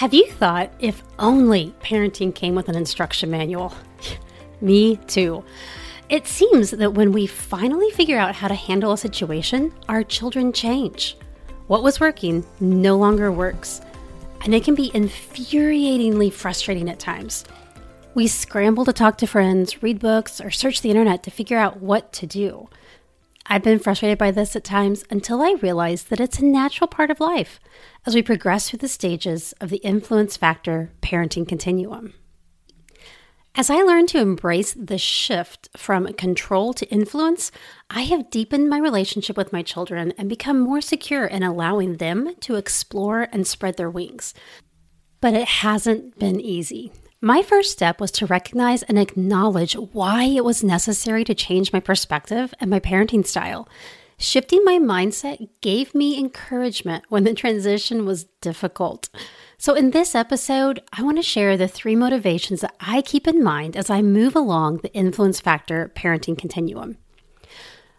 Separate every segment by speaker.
Speaker 1: Have you thought if only parenting came with an instruction manual? Me too. It seems that when we finally figure out how to handle a situation, our children change. What was working no longer works, and it can be infuriatingly frustrating at times. We scramble to talk to friends, read books, or search the internet to figure out what to do. I've been frustrated by this at times until I realized that it's a natural part of life as we progress through the stages of the influence factor parenting continuum. As I learn to embrace the shift from control to influence, I have deepened my relationship with my children and become more secure in allowing them to explore and spread their wings. But it hasn't been easy. My first step was to recognize and acknowledge why it was necessary to change my perspective and my parenting style. Shifting my mindset gave me encouragement when the transition was difficult. So, in this episode, I want to share the three motivations that I keep in mind as I move along the influence factor parenting continuum.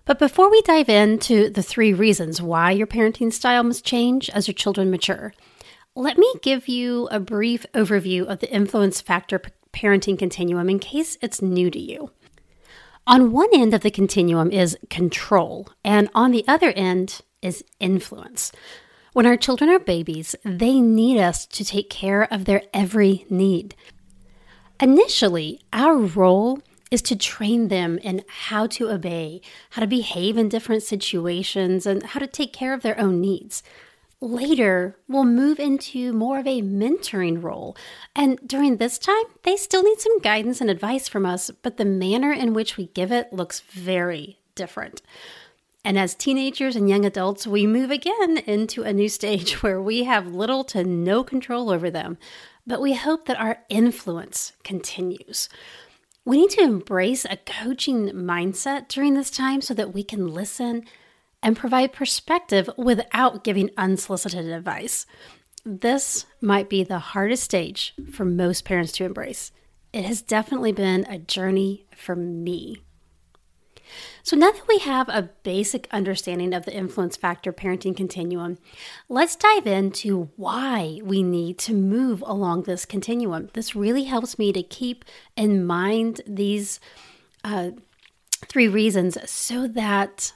Speaker 1: But before we dive into the three reasons why your parenting style must change as your children mature, let me give you a brief overview of the influence factor parenting continuum in case it's new to you. On one end of the continuum is control, and on the other end is influence. When our children are babies, they need us to take care of their every need. Initially, our role is to train them in how to obey, how to behave in different situations, and how to take care of their own needs later will move into more of a mentoring role. And during this time, they still need some guidance and advice from us, but the manner in which we give it looks very different. And as teenagers and young adults, we move again into a new stage where we have little to no control over them, but we hope that our influence continues. We need to embrace a coaching mindset during this time so that we can listen and provide perspective without giving unsolicited advice. This might be the hardest stage for most parents to embrace. It has definitely been a journey for me. So, now that we have a basic understanding of the influence factor parenting continuum, let's dive into why we need to move along this continuum. This really helps me to keep in mind these uh, three reasons so that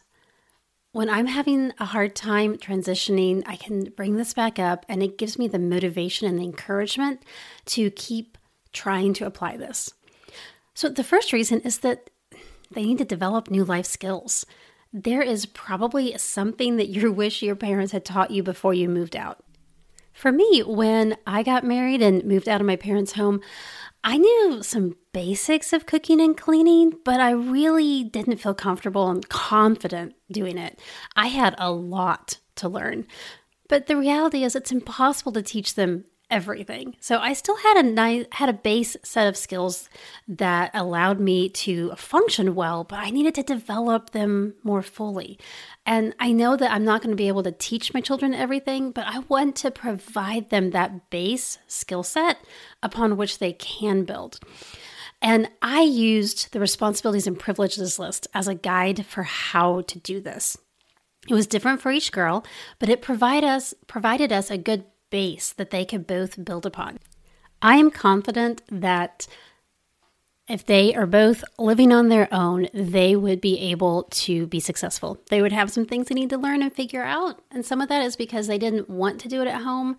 Speaker 1: when I'm having a hard time transitioning, I can bring this back up and it gives me the motivation and the encouragement to keep trying to apply this. So, the first reason is that they need to develop new life skills. There is probably something that you wish your parents had taught you before you moved out. For me, when I got married and moved out of my parents' home, I knew some basics of cooking and cleaning, but I really didn't feel comfortable and confident doing it. I had a lot to learn. But the reality is, it's impossible to teach them everything. So I still had a nice had a base set of skills that allowed me to function well, but I needed to develop them more fully. And I know that I'm not going to be able to teach my children everything, but I want to provide them that base skill set upon which they can build. And I used the responsibilities and privileges list as a guide for how to do this. It was different for each girl, but it provide us, provided us a good base that they could both build upon. I am confident that if they are both living on their own, they would be able to be successful. They would have some things they need to learn and figure out. And some of that is because they didn't want to do it at home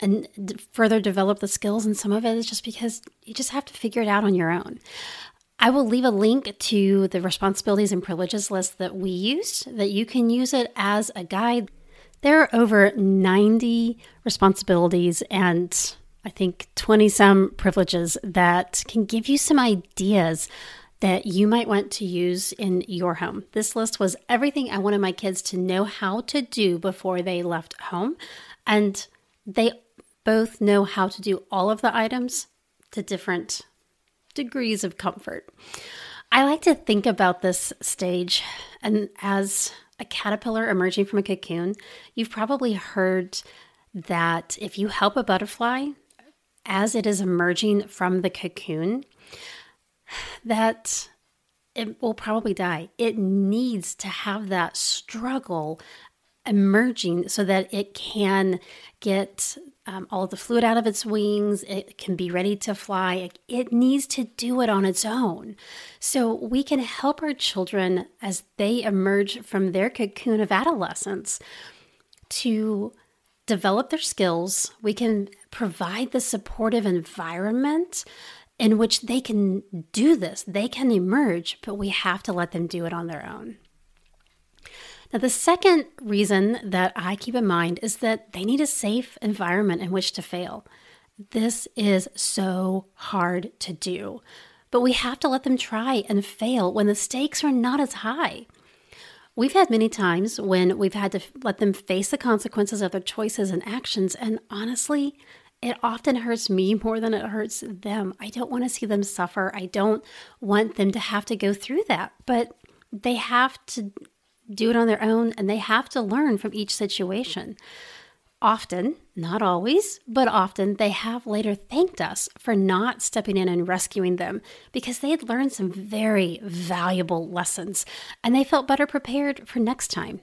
Speaker 1: and further develop the skills. And some of it is just because you just have to figure it out on your own. I will leave a link to the responsibilities and privileges list that we used, that you can use it as a guide. There are over 90 responsibilities and I think 20 some privileges that can give you some ideas that you might want to use in your home. This list was everything I wanted my kids to know how to do before they left home. And they both know how to do all of the items to different degrees of comfort. I like to think about this stage and as a caterpillar emerging from a cocoon, you've probably heard that if you help a butterfly as it is emerging from the cocoon, that it will probably die. It needs to have that struggle emerging so that it can get um, all the fluid out of its wings. It can be ready to fly. It, it needs to do it on its own. So we can help our children as they emerge from their cocoon of adolescence to develop their skills. We can provide the supportive environment in which they can do this. They can emerge, but we have to let them do it on their own. Now, the second reason that I keep in mind is that they need a safe environment in which to fail. This is so hard to do, but we have to let them try and fail when the stakes are not as high. We've had many times when we've had to let them face the consequences of their choices and actions, and honestly, it often hurts me more than it hurts them. I don't want to see them suffer. I don't want them to have to go through that, but they have to do it on their own and they have to learn from each situation. Often, not always, but often, they have later thanked us for not stepping in and rescuing them because they had learned some very valuable lessons and they felt better prepared for next time.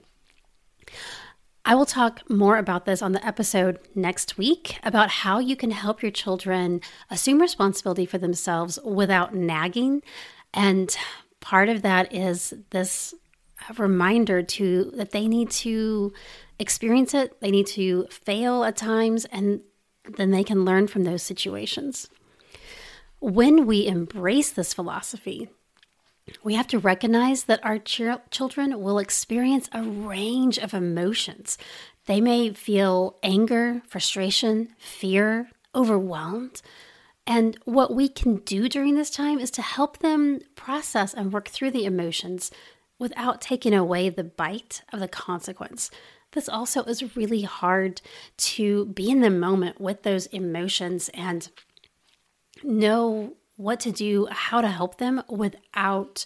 Speaker 1: I will talk more about this on the episode next week about how you can help your children assume responsibility for themselves without nagging. And part of that is this a reminder to that they need to experience it, they need to fail at times, and then they can learn from those situations. When we embrace this philosophy, we have to recognize that our ch- children will experience a range of emotions. They may feel anger, frustration, fear, overwhelmed. And what we can do during this time is to help them process and work through the emotions without taking away the bite of the consequence. This also is really hard to be in the moment with those emotions and know what to do, how to help them without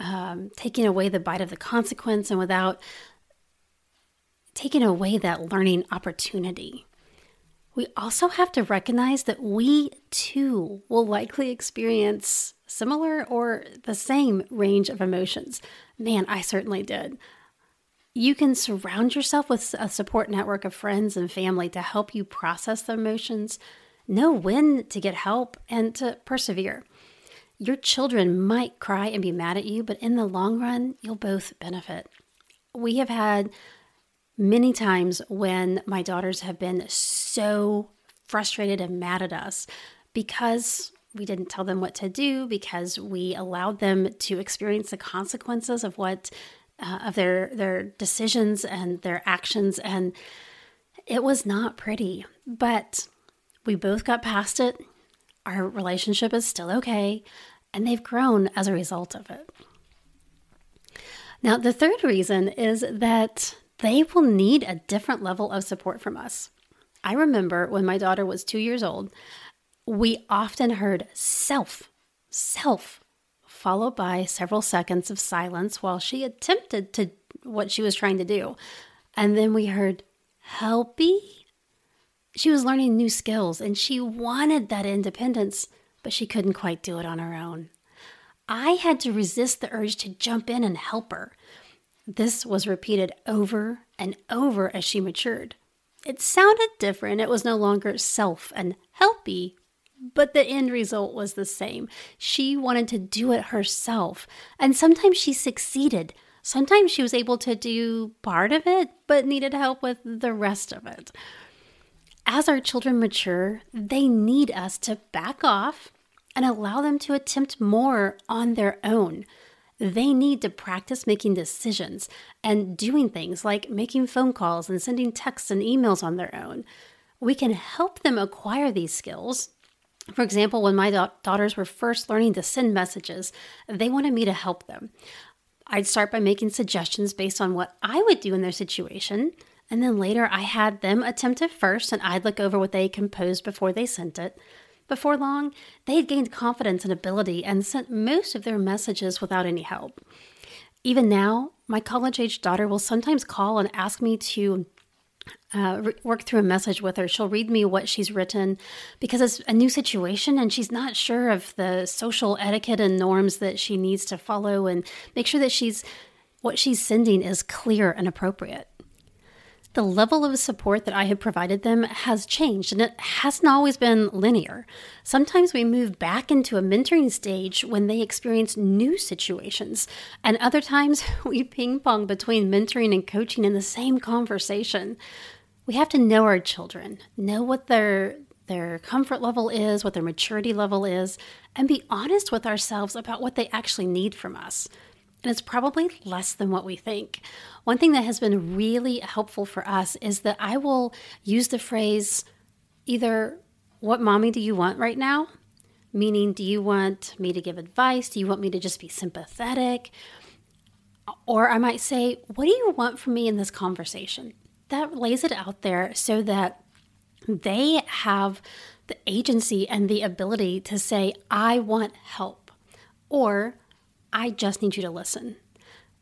Speaker 1: um, taking away the bite of the consequence and without taking away that learning opportunity. We also have to recognize that we too will likely experience similar or the same range of emotions. Man, I certainly did. You can surround yourself with a support network of friends and family to help you process the emotions, know when to get help, and to persevere. Your children might cry and be mad at you, but in the long run, you'll both benefit. We have had many times when my daughters have been so frustrated and mad at us because we didn't tell them what to do because we allowed them to experience the consequences of what uh, of their their decisions and their actions and it was not pretty. But we both got past it. Our relationship is still okay and they've grown as a result of it. Now the third reason is that they will need a different level of support from us. I remember when my daughter was 2 years old we often heard self, self, followed by several seconds of silence while she attempted to what she was trying to do. And then we heard helpy. She was learning new skills and she wanted that independence, but she couldn't quite do it on her own. I had to resist the urge to jump in and help her. This was repeated over and over as she matured. It sounded different. It was no longer self and helpy, but the end result was the same. She wanted to do it herself. And sometimes she succeeded. Sometimes she was able to do part of it, but needed help with the rest of it. As our children mature, they need us to back off and allow them to attempt more on their own. They need to practice making decisions and doing things like making phone calls and sending texts and emails on their own. We can help them acquire these skills for example, when my da- daughters were first learning to send messages, they wanted me to help them. I'd start by making suggestions based on what I would do in their situation. And then later, I had them attempt it first, and I'd look over what they composed before they sent it. Before long, they had gained confidence and ability and sent most of their messages without any help. Even now, my college age daughter will sometimes call and ask me to uh, re- work through a message with her. She'll read me what she's written because it's a new situation and she's not sure of the social etiquette and norms that she needs to follow and make sure that she's what she's sending is clear and appropriate. the level of support that I have provided them has changed and it hasn't always been linear. Sometimes we move back into a mentoring stage when they experience new situations, and other times we ping pong between mentoring and coaching in the same conversation. We have to know our children, know what their their comfort level is, what their maturity level is, and be honest with ourselves about what they actually need from us and it's probably less than what we think. One thing that has been really helpful for us is that I will use the phrase either, What mommy do you want right now? Meaning, do you want me to give advice? Do you want me to just be sympathetic? Or I might say, What do you want from me in this conversation? That lays it out there so that they have the agency and the ability to say, I want help. Or I just need you to listen.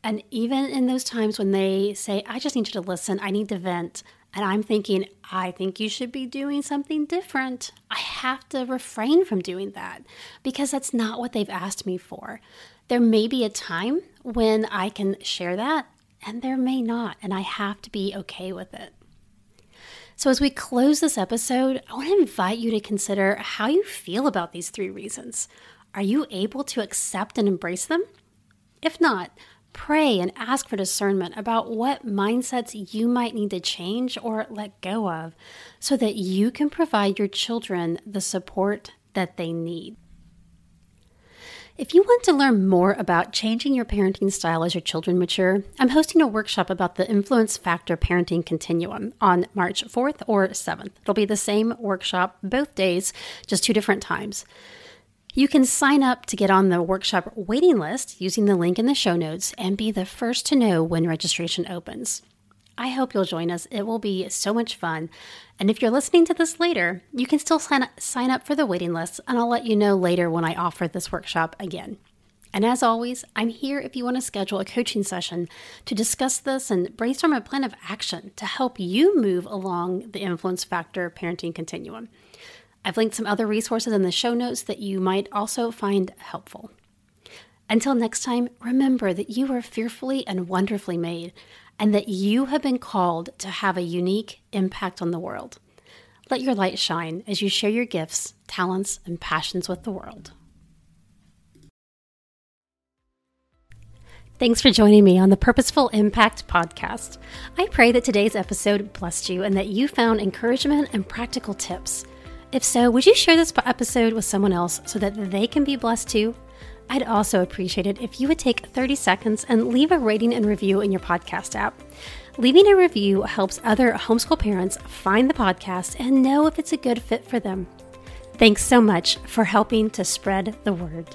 Speaker 1: And even in those times when they say, I just need you to listen, I need to vent, and I'm thinking, I think you should be doing something different, I have to refrain from doing that because that's not what they've asked me for. There may be a time when I can share that, and there may not, and I have to be okay with it. So, as we close this episode, I want to invite you to consider how you feel about these three reasons. Are you able to accept and embrace them? If not, pray and ask for discernment about what mindsets you might need to change or let go of so that you can provide your children the support that they need. If you want to learn more about changing your parenting style as your children mature, I'm hosting a workshop about the influence factor parenting continuum on March 4th or 7th. It'll be the same workshop both days, just two different times. You can sign up to get on the workshop waiting list using the link in the show notes and be the first to know when registration opens. I hope you'll join us. It will be so much fun. And if you're listening to this later, you can still sign up, sign up for the waiting list, and I'll let you know later when I offer this workshop again. And as always, I'm here if you want to schedule a coaching session to discuss this and brainstorm a plan of action to help you move along the influence factor parenting continuum. I've linked some other resources in the show notes that you might also find helpful. Until next time, remember that you are fearfully and wonderfully made, and that you have been called to have a unique impact on the world. Let your light shine as you share your gifts, talents, and passions with the world. Thanks for joining me on the Purposeful Impact podcast. I pray that today's episode blessed you and that you found encouragement and practical tips. If so, would you share this episode with someone else so that they can be blessed too? I'd also appreciate it if you would take 30 seconds and leave a rating and review in your podcast app. Leaving a review helps other homeschool parents find the podcast and know if it's a good fit for them. Thanks so much for helping to spread the word.